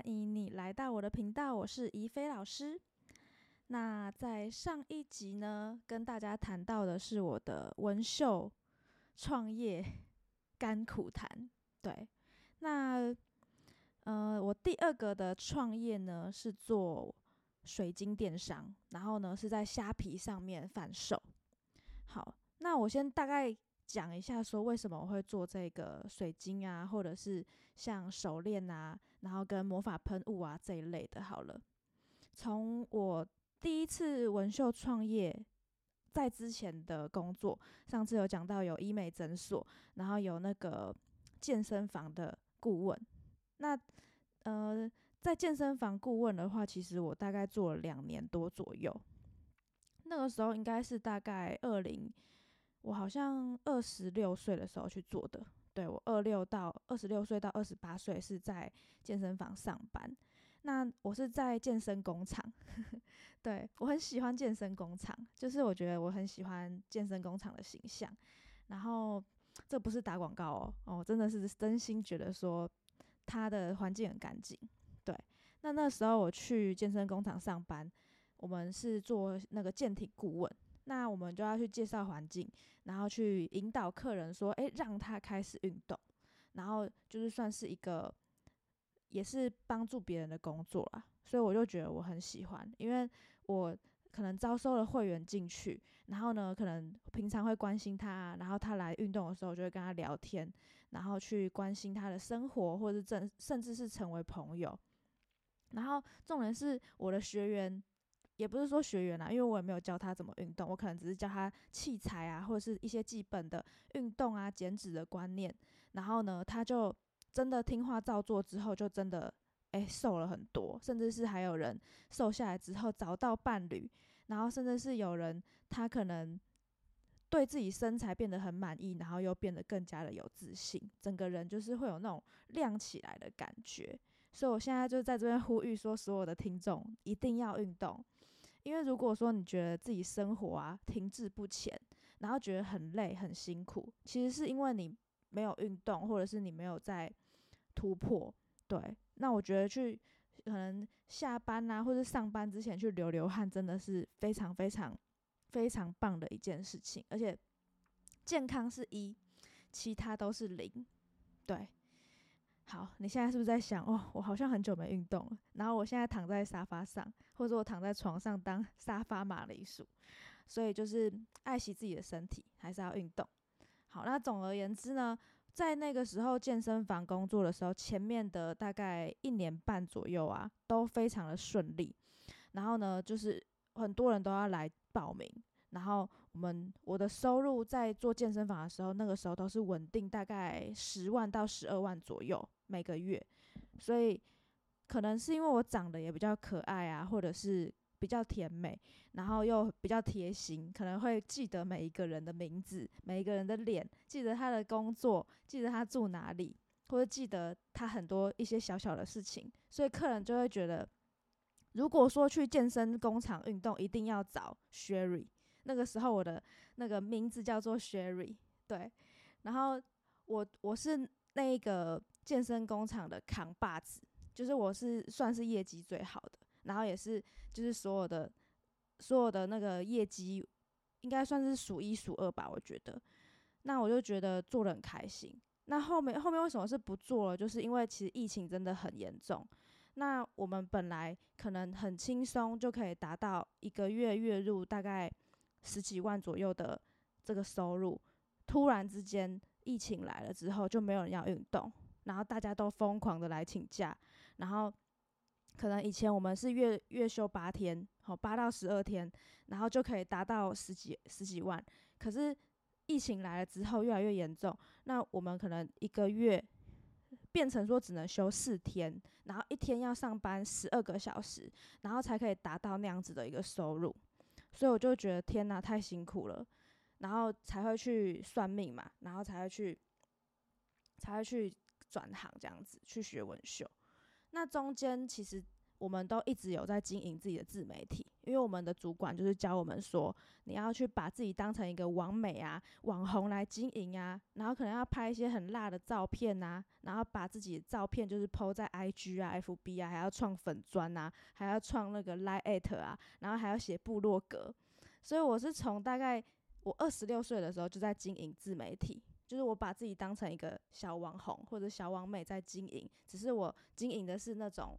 欢迎你来到我的频道，我是怡菲老师。那在上一集呢，跟大家谈到的是我的纹绣创业 甘苦谈。对，那呃，我第二个的创业呢是做水晶电商，然后呢是在虾皮上面贩售。好，那我先大概讲一下，说为什么我会做这个水晶啊，或者是像手链啊，然后跟魔法喷雾啊这一类的。好了，从我第一次纹绣创业，在之前的工作，上次有讲到有医美诊所，然后有那个健身房的顾问。那呃，在健身房顾问的话，其实我大概做了两年多左右。那个时候应该是大概二零，我好像二十六岁的时候去做的。对我二六到二十六岁到二十八岁是在健身房上班。那我是在健身工厂，对我很喜欢健身工厂，就是我觉得我很喜欢健身工厂的形象。然后这不是打广告哦，哦，真的是真心觉得说它的环境很干净。对，那那时候我去健身工厂上班，我们是做那个健体顾问，那我们就要去介绍环境，然后去引导客人说，诶，让他开始运动，然后就是算是一个。也是帮助别人的工作啦，所以我就觉得我很喜欢，因为我可能招收了会员进去，然后呢，可能平常会关心他，然后他来运动的时候，就会跟他聊天，然后去关心他的生活，或者是甚甚至是成为朋友。然后重点是我的学员，也不是说学员啦，因为我也没有教他怎么运动，我可能只是教他器材啊，或者是一些基本的运动啊、减脂的观念，然后呢，他就。真的听话照做之后，就真的诶瘦了很多，甚至是还有人瘦下来之后找到伴侣，然后甚至是有人他可能对自己身材变得很满意，然后又变得更加的有自信，整个人就是会有那种亮起来的感觉。所以我现在就在这边呼吁说，所有的听众一定要运动，因为如果说你觉得自己生活啊停滞不前，然后觉得很累很辛苦，其实是因为你。没有运动，或者是你没有在突破，对，那我觉得去可能下班啊，或者上班之前去流流汗，真的是非常非常非常棒的一件事情。而且健康是一，其他都是零，对。好，你现在是不是在想，哦，我好像很久没运动了，然后我现在躺在沙发上，或者我躺在床上当 沙发马铃薯，所以就是爱惜自己的身体，还是要运动。好，那总而言之呢，在那个时候健身房工作的时候，前面的大概一年半左右啊，都非常的顺利。然后呢，就是很多人都要来报名，然后我们我的收入在做健身房的时候，那个时候都是稳定，大概十万到十二万左右每个月。所以可能是因为我长得也比较可爱啊，或者是。比较甜美，然后又比较贴心，可能会记得每一个人的名字，每一个人的脸，记得他的工作，记得他住哪里，或者记得他很多一些小小的事情，所以客人就会觉得，如果说去健身工厂运动，一定要找 Sherry。那个时候我的那个名字叫做 Sherry，对，然后我我是那个健身工厂的扛把子，就是我是算是业绩最好的。然后也是，就是所有的所有的那个业绩，应该算是数一数二吧，我觉得。那我就觉得做的很开心。那后面后面为什么是不做了？就是因为其实疫情真的很严重。那我们本来可能很轻松就可以达到一个月月入大概十几万左右的这个收入，突然之间疫情来了之后，就没有人要运动，然后大家都疯狂的来请假，然后。可能以前我们是月月休八天，好八到十二天，然后就可以达到十几十几万。可是疫情来了之后越来越严重，那我们可能一个月变成说只能休四天，然后一天要上班十二个小时，然后才可以达到那样子的一个收入。所以我就觉得天哪，太辛苦了，然后才会去算命嘛，然后才会去才会去转行这样子去学纹绣。那中间其实我们都一直有在经营自己的自媒体，因为我们的主管就是教我们说，你要去把自己当成一个网美啊、网红来经营啊，然后可能要拍一些很辣的照片啊，然后把自己的照片就是 PO 在 IG 啊、FB 啊，还要创粉砖啊，还要创那个 Line@ at 啊，然后还要写部落格。所以我是从大概我二十六岁的时候就在经营自媒体。就是我把自己当成一个小网红或者小网美在经营，只是我经营的是那种，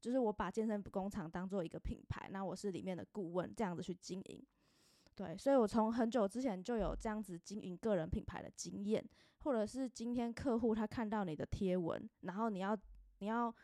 就是我把健身工厂当做一个品牌，那我是里面的顾问，这样子去经营。对，所以我从很久之前就有这样子经营个人品牌的经验，或者是今天客户他看到你的贴文，然后你要你要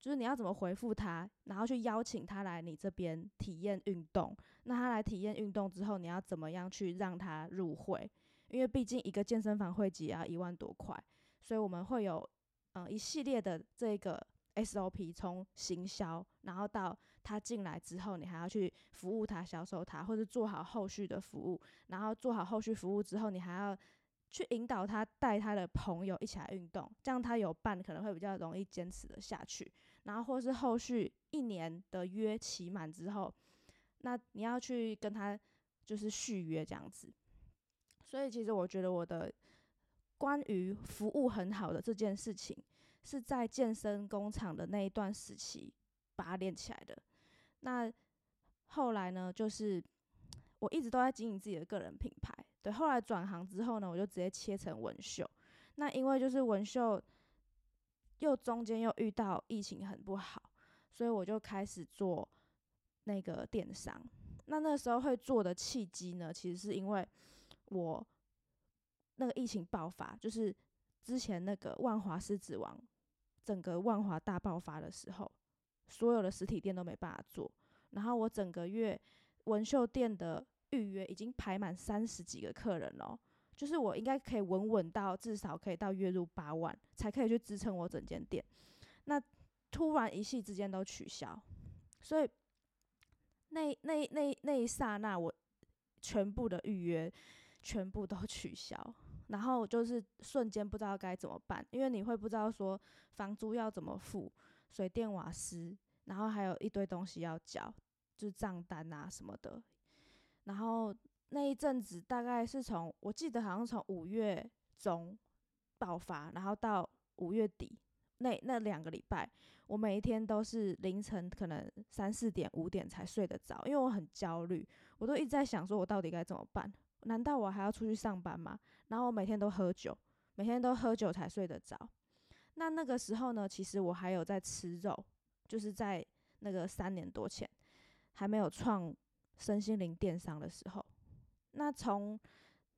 就是你要怎么回复他，然后去邀请他来你这边体验运动，那他来体验运动之后，你要怎么样去让他入会？因为毕竟一个健身房会籍要一万多块，所以我们会有嗯一系列的这个 SOP，从行销，然后到他进来之后，你还要去服务他、销售他，或者做好后续的服务。然后做好后续服务之后，你还要去引导他带他的朋友一起来运动，这样他有伴可能会比较容易坚持的下去。然后或是后续一年的约期满之后，那你要去跟他就是续约这样子。所以其实我觉得我的关于服务很好的这件事情，是在健身工厂的那一段时期把它练起来的。那后来呢，就是我一直都在经营自己的个人品牌。对，后来转行之后呢，我就直接切成纹绣。那因为就是纹绣又中间又遇到疫情很不好，所以我就开始做那个电商。那那时候会做的契机呢，其实是因为。我那个疫情爆发，就是之前那个万华狮子王，整个万华大爆发的时候，所有的实体店都没办法做。然后我整个月纹绣店的预约已经排满三十几个客人了，就是我应该可以稳稳到至少可以到月入八万，才可以去支撑我整间店。那突然一夕之间都取消，所以那那那那一刹那，我全部的预约。全部都取消，然后就是瞬间不知道该怎么办，因为你会不知道说房租要怎么付，水电瓦斯，然后还有一堆东西要交，就是账单啊什么的。然后那一阵子大概是从我记得好像从五月中爆发，然后到五月底那那两个礼拜，我每一天都是凌晨可能三四点五点才睡得着，因为我很焦虑，我都一直在想说我到底该怎么办。难道我还要出去上班吗？然后我每天都喝酒，每天都喝酒才睡得着。那那个时候呢，其实我还有在吃肉，就是在那个三年多前还没有创身心灵电商的时候。那从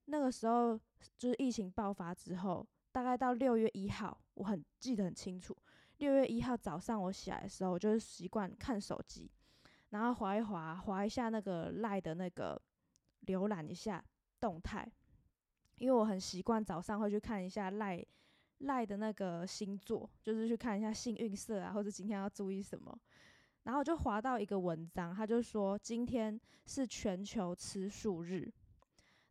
那个时候就是疫情爆发之后，大概到六月一号，我很记得很清楚。六月一号早上我起来的时候，我就是习惯看手机，然后划一划，划一下那个赖的那个浏览一下。动态，因为我很习惯早上会去看一下赖赖的那个星座，就是去看一下幸运色啊，或者今天要注意什么。然后就滑到一个文章，他就说今天是全球吃素日，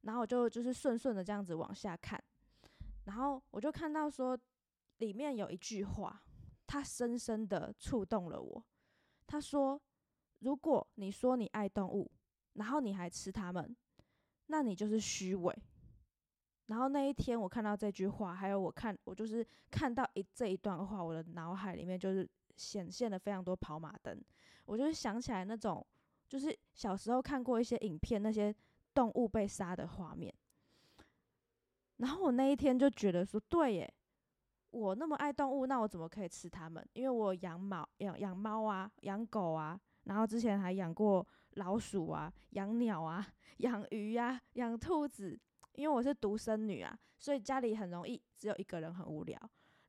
然后我就就是顺顺的这样子往下看，然后我就看到说里面有一句话，它深深的触动了我。他说：“如果你说你爱动物，然后你还吃它们。”那你就是虚伪。然后那一天我看到这句话，还有我看我就是看到一这一段话，我的脑海里面就是显现了非常多跑马灯。我就是想起来那种，就是小时候看过一些影片，那些动物被杀的画面。然后我那一天就觉得说，对耶，我那么爱动物，那我怎么可以吃它们？因为我养猫、养养猫啊，养狗啊，然后之前还养过。老鼠啊，养鸟啊，养鱼呀，养兔子。因为我是独生女啊，所以家里很容易只有一个人很无聊。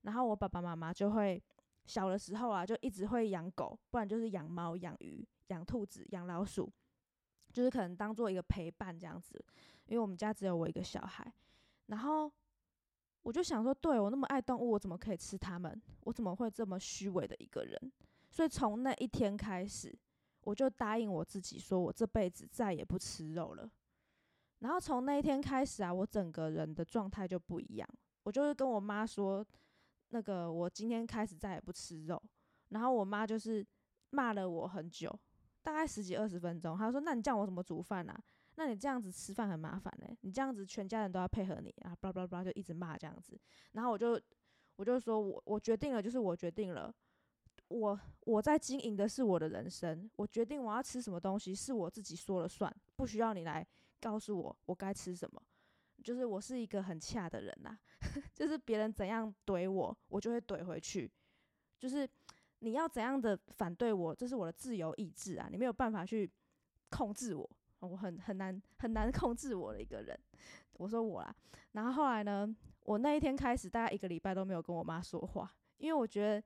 然后我爸爸妈妈就会小的时候啊，就一直会养狗，不然就是养猫、养鱼、养兔子、养老鼠，就是可能当做一个陪伴这样子。因为我们家只有我一个小孩，然后我就想说，对我那么爱动物，我怎么可以吃它们？我怎么会这么虚伪的一个人？所以从那一天开始，我就答应我自己，说我这辈子再也不吃肉了。然后从那一天开始啊，我整个人的状态就不一样。我就是跟我妈说，那个我今天开始再也不吃肉。然后我妈就是骂了我很久，大概十几二十分钟。她说：“那你叫我怎么煮饭啊？那你这样子吃饭很麻烦嘞，你这样子全家人都要配合你啊，叭叭叭就一直骂这样子。”然后我就我就说我我决定了，就是我决定了，我我在经营的是我的人生，我决定我要吃什么东西是我自己说了算，不需要你来告诉我我该吃什么。就是我是一个很恰的人呐，就是别人怎样怼我，我就会怼回去。就是你要怎样的反对我，这是我的自由意志啊，你没有办法去控制我，我很很难很难控制我的一个人。我说我啦，然后后来呢，我那一天开始，大概一个礼拜都没有跟我妈说话，因为我觉得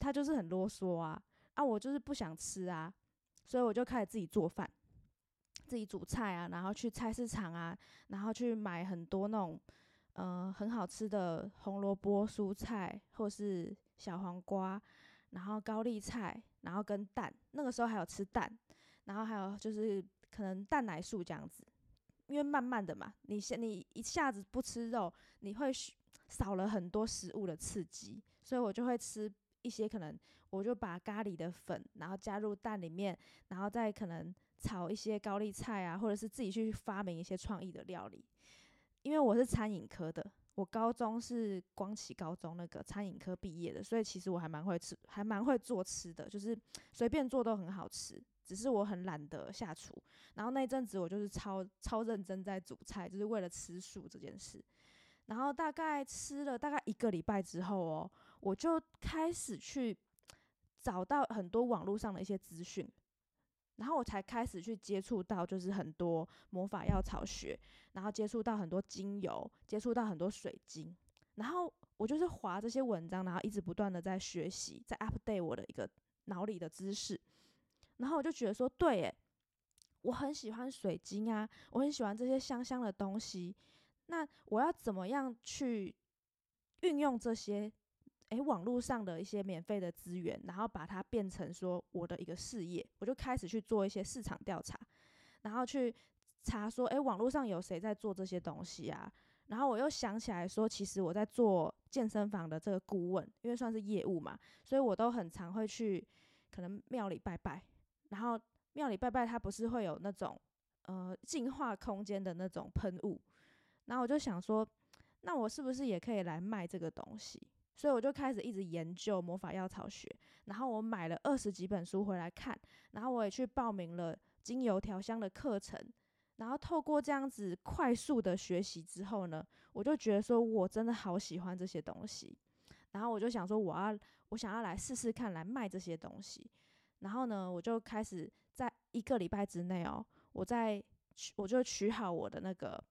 他就是很啰嗦啊，啊，我就是不想吃啊，所以我就开始自己做饭。自己煮菜啊，然后去菜市场啊，然后去买很多那种，呃，很好吃的红萝卜蔬菜，或是小黄瓜，然后高丽菜，然后跟蛋。那个时候还有吃蛋，然后还有就是可能蛋奶素这样子。因为慢慢的嘛，你先你一下子不吃肉，你会少了很多食物的刺激，所以我就会吃一些可能，我就把咖喱的粉，然后加入蛋里面，然后再可能。炒一些高丽菜啊，或者是自己去发明一些创意的料理。因为我是餐饮科的，我高中是光启高中那个餐饮科毕业的，所以其实我还蛮会吃，还蛮会做吃的，就是随便做都很好吃。只是我很懒得下厨。然后那阵子我就是超超认真在煮菜，就是为了吃素这件事。然后大概吃了大概一个礼拜之后哦，我就开始去找到很多网络上的一些资讯。然后我才开始去接触到，就是很多魔法药草学，然后接触到很多精油，接触到很多水晶。然后我就是划这些文章，然后一直不断的在学习，在 update 我的一个脑里的知识。然后我就觉得说，对，诶，我很喜欢水晶啊，我很喜欢这些香香的东西。那我要怎么样去运用这些？诶，网络上的一些免费的资源，然后把它变成说我的一个事业，我就开始去做一些市场调查，然后去查说，诶，网络上有谁在做这些东西啊？然后我又想起来说，其实我在做健身房的这个顾问，因为算是业务嘛，所以我都很常会去可能庙里拜拜，然后庙里拜拜，它不是会有那种呃净化空间的那种喷雾，然后我就想说，那我是不是也可以来卖这个东西？所以我就开始一直研究魔法药草学，然后我买了二十几本书回来看，然后我也去报名了精油调香的课程，然后透过这样子快速的学习之后呢，我就觉得说我真的好喜欢这些东西，然后我就想说我要我想要来试试看来卖这些东西，然后呢，我就开始在一个礼拜之内哦，我在我就取好我的那个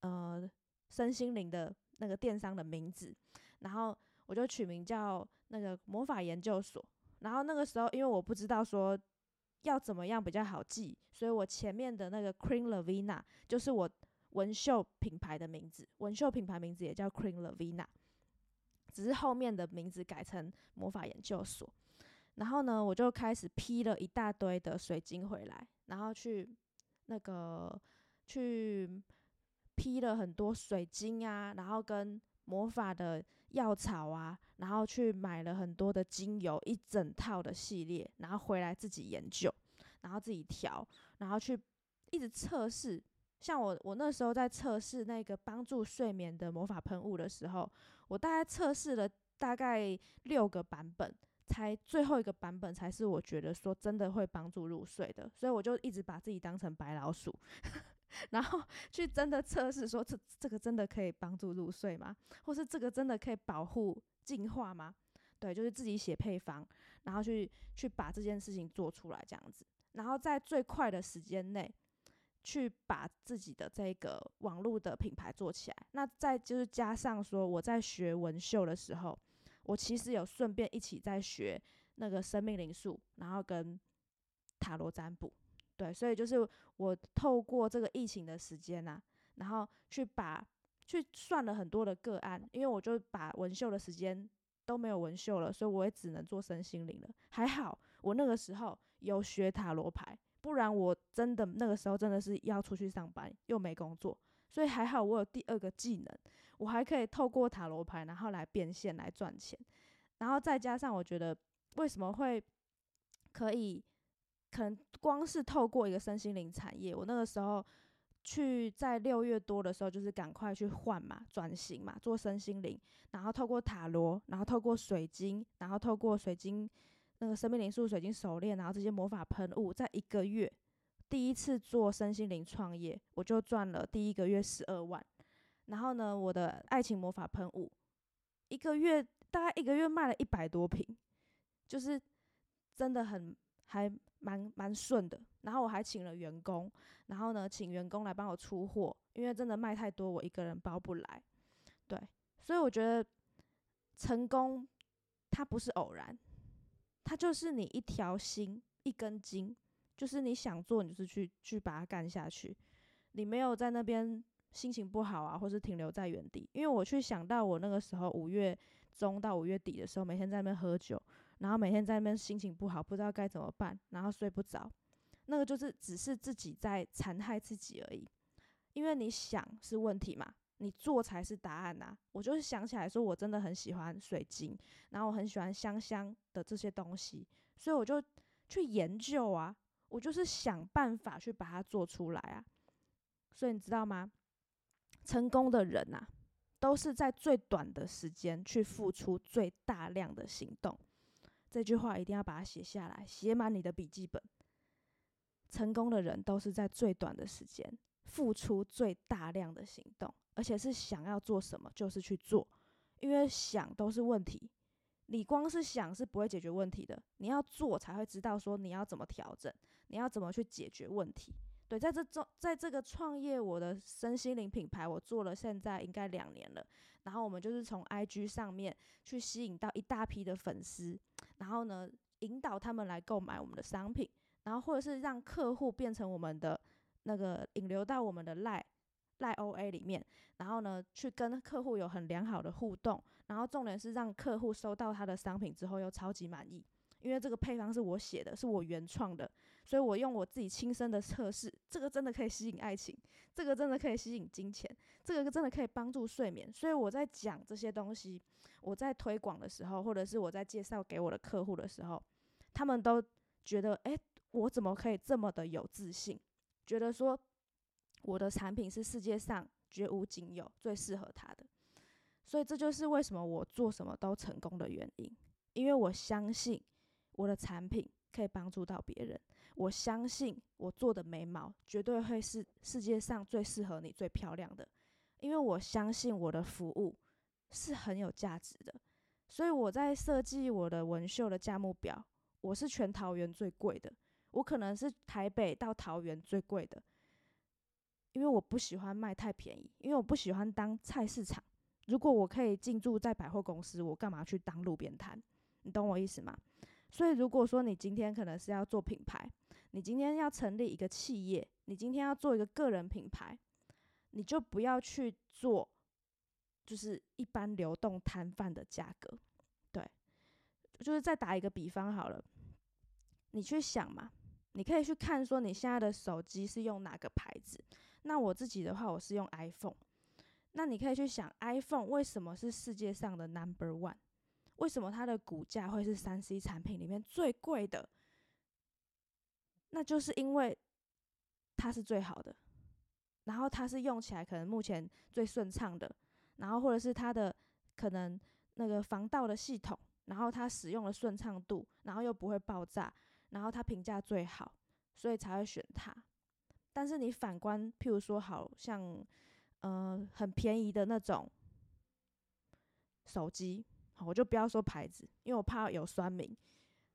呃身心灵的那个电商的名字，然后。我就取名叫那个魔法研究所，然后那个时候因为我不知道说要怎么样比较好记，所以我前面的那个 Queen Lavina 就是我纹绣品牌的名字，纹绣品牌名字也叫 Queen Lavina，只是后面的名字改成魔法研究所。然后呢，我就开始批了一大堆的水晶回来，然后去那个去批了很多水晶啊，然后跟魔法的。药草啊，然后去买了很多的精油，一整套的系列，然后回来自己研究，然后自己调，然后去一直测试。像我，我那时候在测试那个帮助睡眠的魔法喷雾的时候，我大概测试了大概六个版本，才最后一个版本才是我觉得说真的会帮助入睡的，所以我就一直把自己当成白老鼠。然后去真的测试，说这这个真的可以帮助入睡吗？或是这个真的可以保护净化吗？对，就是自己写配方，然后去去把这件事情做出来，这样子，然后在最快的时间内去把自己的这个网络的品牌做起来。那再就是加上说，我在学纹绣的时候，我其实有顺便一起在学那个生命灵数，然后跟塔罗占卜。对，所以就是我透过这个疫情的时间呐，然后去把去算了很多的个案，因为我就把纹绣的时间都没有纹绣了，所以我也只能做身心灵了。还好我那个时候有学塔罗牌，不然我真的那个时候真的是要出去上班又没工作，所以还好我有第二个技能，我还可以透过塔罗牌然后来变现来赚钱，然后再加上我觉得为什么会可以，可能光是透过一个身心灵产业，我那个时候。去在六月多的时候，就是赶快去换嘛，转型嘛，做身心灵，然后透过塔罗，然后透过水晶，然后透过水晶那个生命灵数水晶手链，然后这些魔法喷雾，在一个月第一次做身心灵创业，我就赚了第一个月十二万。然后呢，我的爱情魔法喷雾，一个月大概一个月卖了一百多瓶，就是真的很还。蛮蛮顺的，然后我还请了员工，然后呢，请员工来帮我出货，因为真的卖太多，我一个人包不来。对，所以我觉得成功它不是偶然，它就是你一条心一根筋，就是你想做，你就是去去把它干下去。你没有在那边心情不好啊，或是停留在原地。因为我去想到我那个时候五月中到五月底的时候，每天在那边喝酒。然后每天在那边心情不好，不知道该怎么办，然后睡不着，那个就是只是自己在残害自己而已。因为你想是问题嘛，你做才是答案呐。我就是想起来说，我真的很喜欢水晶，然后我很喜欢香香的这些东西，所以我就去研究啊，我就是想办法去把它做出来啊。所以你知道吗？成功的人呐，都是在最短的时间去付出最大量的行动。这句话一定要把它写下来，写满你的笔记本。成功的人都是在最短的时间付出最大量的行动，而且是想要做什么就是去做，因为想都是问题，你光是想是不会解决问题的，你要做才会知道说你要怎么调整，你要怎么去解决问题。对，在这中，在这个创业我的身心灵品牌，我做了现在应该两年了，然后我们就是从 IG 上面去吸引到一大批的粉丝。然后呢，引导他们来购买我们的商品，然后或者是让客户变成我们的那个引流到我们的赖赖 OA 里面，然后呢，去跟客户有很良好的互动，然后重点是让客户收到他的商品之后又超级满意，因为这个配方是我写的，是我原创的，所以我用我自己亲身的测试，这个真的可以吸引爱情，这个真的可以吸引金钱，这个真的可以帮助睡眠，所以我在讲这些东西。我在推广的时候，或者是我在介绍给我的客户的时候，他们都觉得，哎，我怎么可以这么的有自信？觉得说我的产品是世界上绝无仅有、最适合他的。所以这就是为什么我做什么都成功的原因，因为我相信我的产品可以帮助到别人，我相信我做的眉毛绝对会是世界上最适合你、最漂亮的，因为我相信我的服务。是很有价值的，所以我在设计我的纹绣的价目表，我是全桃园最贵的，我可能是台北到桃园最贵的，因为我不喜欢卖太便宜，因为我不喜欢当菜市场。如果我可以进驻在百货公司，我干嘛去当路边摊？你懂我意思吗？所以如果说你今天可能是要做品牌，你今天要成立一个企业，你今天要做一个个人品牌，你就不要去做。就是一般流动摊贩的价格，对，就是再打一个比方好了，你去想嘛，你可以去看说你现在的手机是用哪个牌子。那我自己的话，我是用 iPhone。那你可以去想，iPhone 为什么是世界上的 Number One？为什么它的股价会是三 C 产品里面最贵的？那就是因为它是最好的，然后它是用起来可能目前最顺畅的。然后或者是它的可能那个防盗的系统，然后它使用的顺畅度，然后又不会爆炸，然后它评价最好，所以才会选它。但是你反观，譬如说，好像呃很便宜的那种手机，我就不要说牌子，因为我怕有酸民。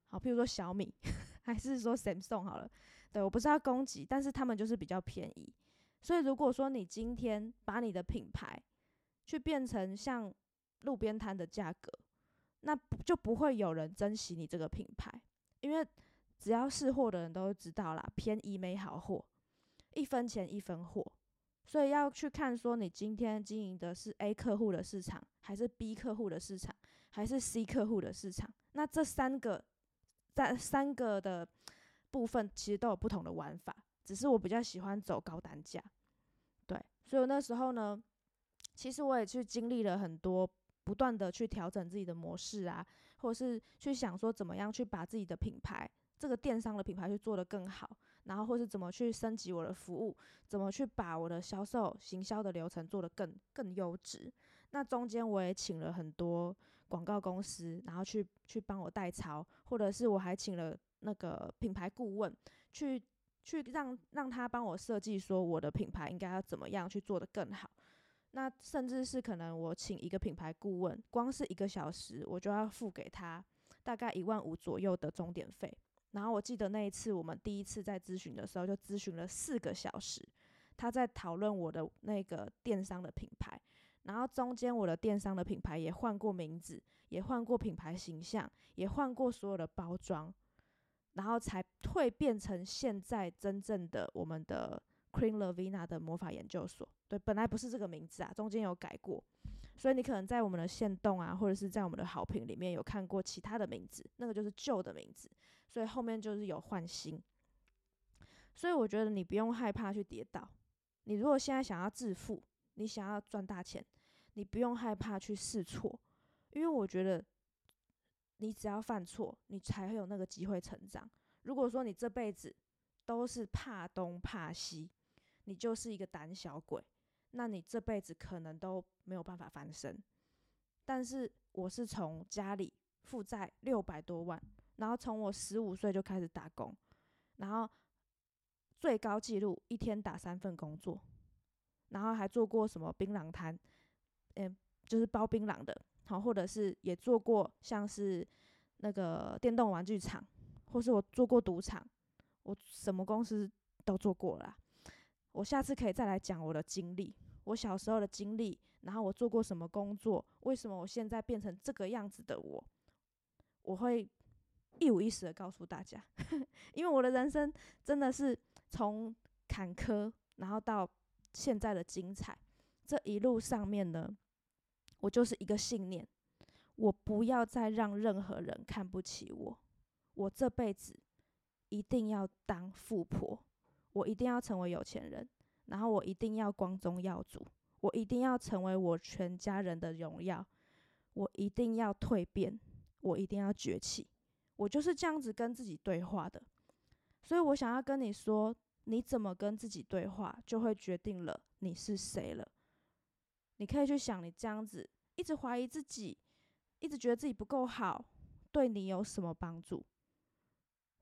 好，譬如说小米，还是说 Samsung 好了，对我不是要攻击，但是他们就是比较便宜。所以如果说你今天把你的品牌，去变成像路边摊的价格，那就不会有人珍惜你这个品牌，因为只要试货的人都知道啦，便宜没好货，一分钱一分货，所以要去看说你今天经营的是 A 客户的市场，还是 B 客户的市场，还是 C 客户的市场。那这三个在三个的部分其实都有不同的玩法，只是我比较喜欢走高单价。对，所以那时候呢，其实我也去经历了很多，不断的去调整自己的模式啊，或是去想说怎么样去把自己的品牌，这个电商的品牌去做得更好。然后或是怎么去升级我的服务，怎么去把我的销售行销的流程做得更更优质。那中间我也请了很多广告公司，然后去去帮我代操，或者是我还请了那个品牌顾问，去去让让他帮我设计说我的品牌应该要怎么样去做得更好。那甚至是可能我请一个品牌顾问，光是一个小时我就要付给他大概一万五左右的钟点费。然后我记得那一次，我们第一次在咨询的时候，就咨询了四个小时。他在讨论我的那个电商的品牌，然后中间我的电商的品牌也换过名字，也换过品牌形象，也换过所有的包装，然后才蜕变成现在真正的我们的 Queen Lavina 的魔法研究所。对，本来不是这个名字啊，中间有改过。所以你可能在我们的线动啊，或者是在我们的好评里面有看过其他的名字，那个就是旧的名字。所以后面就是有换新，所以我觉得你不用害怕去跌倒。你如果现在想要致富，你想要赚大钱，你不用害怕去试错，因为我觉得你只要犯错，你才会有那个机会成长。如果说你这辈子都是怕东怕西，你就是一个胆小鬼，那你这辈子可能都没有办法翻身。但是我是从家里负债六百多万。然后从我十五岁就开始打工，然后最高纪录一天打三份工作，然后还做过什么槟榔摊，嗯，就是包槟榔的，好，或者是也做过像是那个电动玩具厂，或是我做过赌场，我什么公司都做过了。我下次可以再来讲我的经历，我小时候的经历，然后我做过什么工作，为什么我现在变成这个样子的我，我会。一五一十的告诉大家，因为我的人生真的是从坎坷，然后到现在的精彩，这一路上面呢，我就是一个信念，我不要再让任何人看不起我，我这辈子一定要当富婆，我一定要成为有钱人，然后我一定要光宗耀祖，我一定要成为我全家人的荣耀，我一定要蜕变，我一定要崛起。我就是这样子跟自己对话的，所以我想要跟你说，你怎么跟自己对话，就会决定了你是谁了。你可以去想，你这样子一直怀疑自己，一直觉得自己不够好，对你有什么帮助？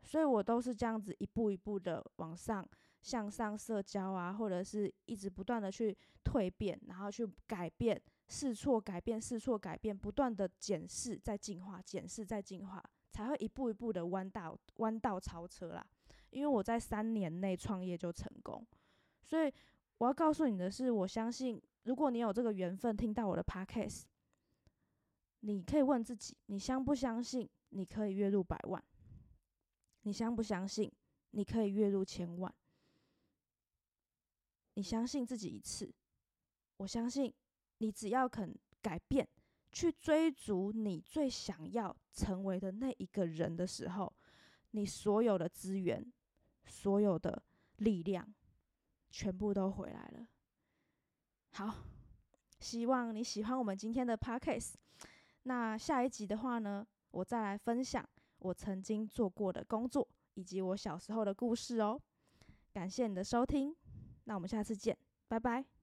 所以我都是这样子一步一步的往上向上社交啊，或者是一直不断的去蜕变，然后去改变，试错改变，试错改变，不断的检视再进化，检视再进化。才会一步一步的弯道弯道超车啦，因为我在三年内创业就成功，所以我要告诉你的是，我相信如果你有这个缘分听到我的 podcast，你可以问自己，你相不相信你可以月入百万？你相不相信你可以月入千万？你相信自己一次，我相信你只要肯改变。去追逐你最想要成为的那一个人的时候，你所有的资源、所有的力量，全部都回来了。好，希望你喜欢我们今天的 podcast。那下一集的话呢，我再来分享我曾经做过的工作以及我小时候的故事哦。感谢你的收听，那我们下次见，拜拜。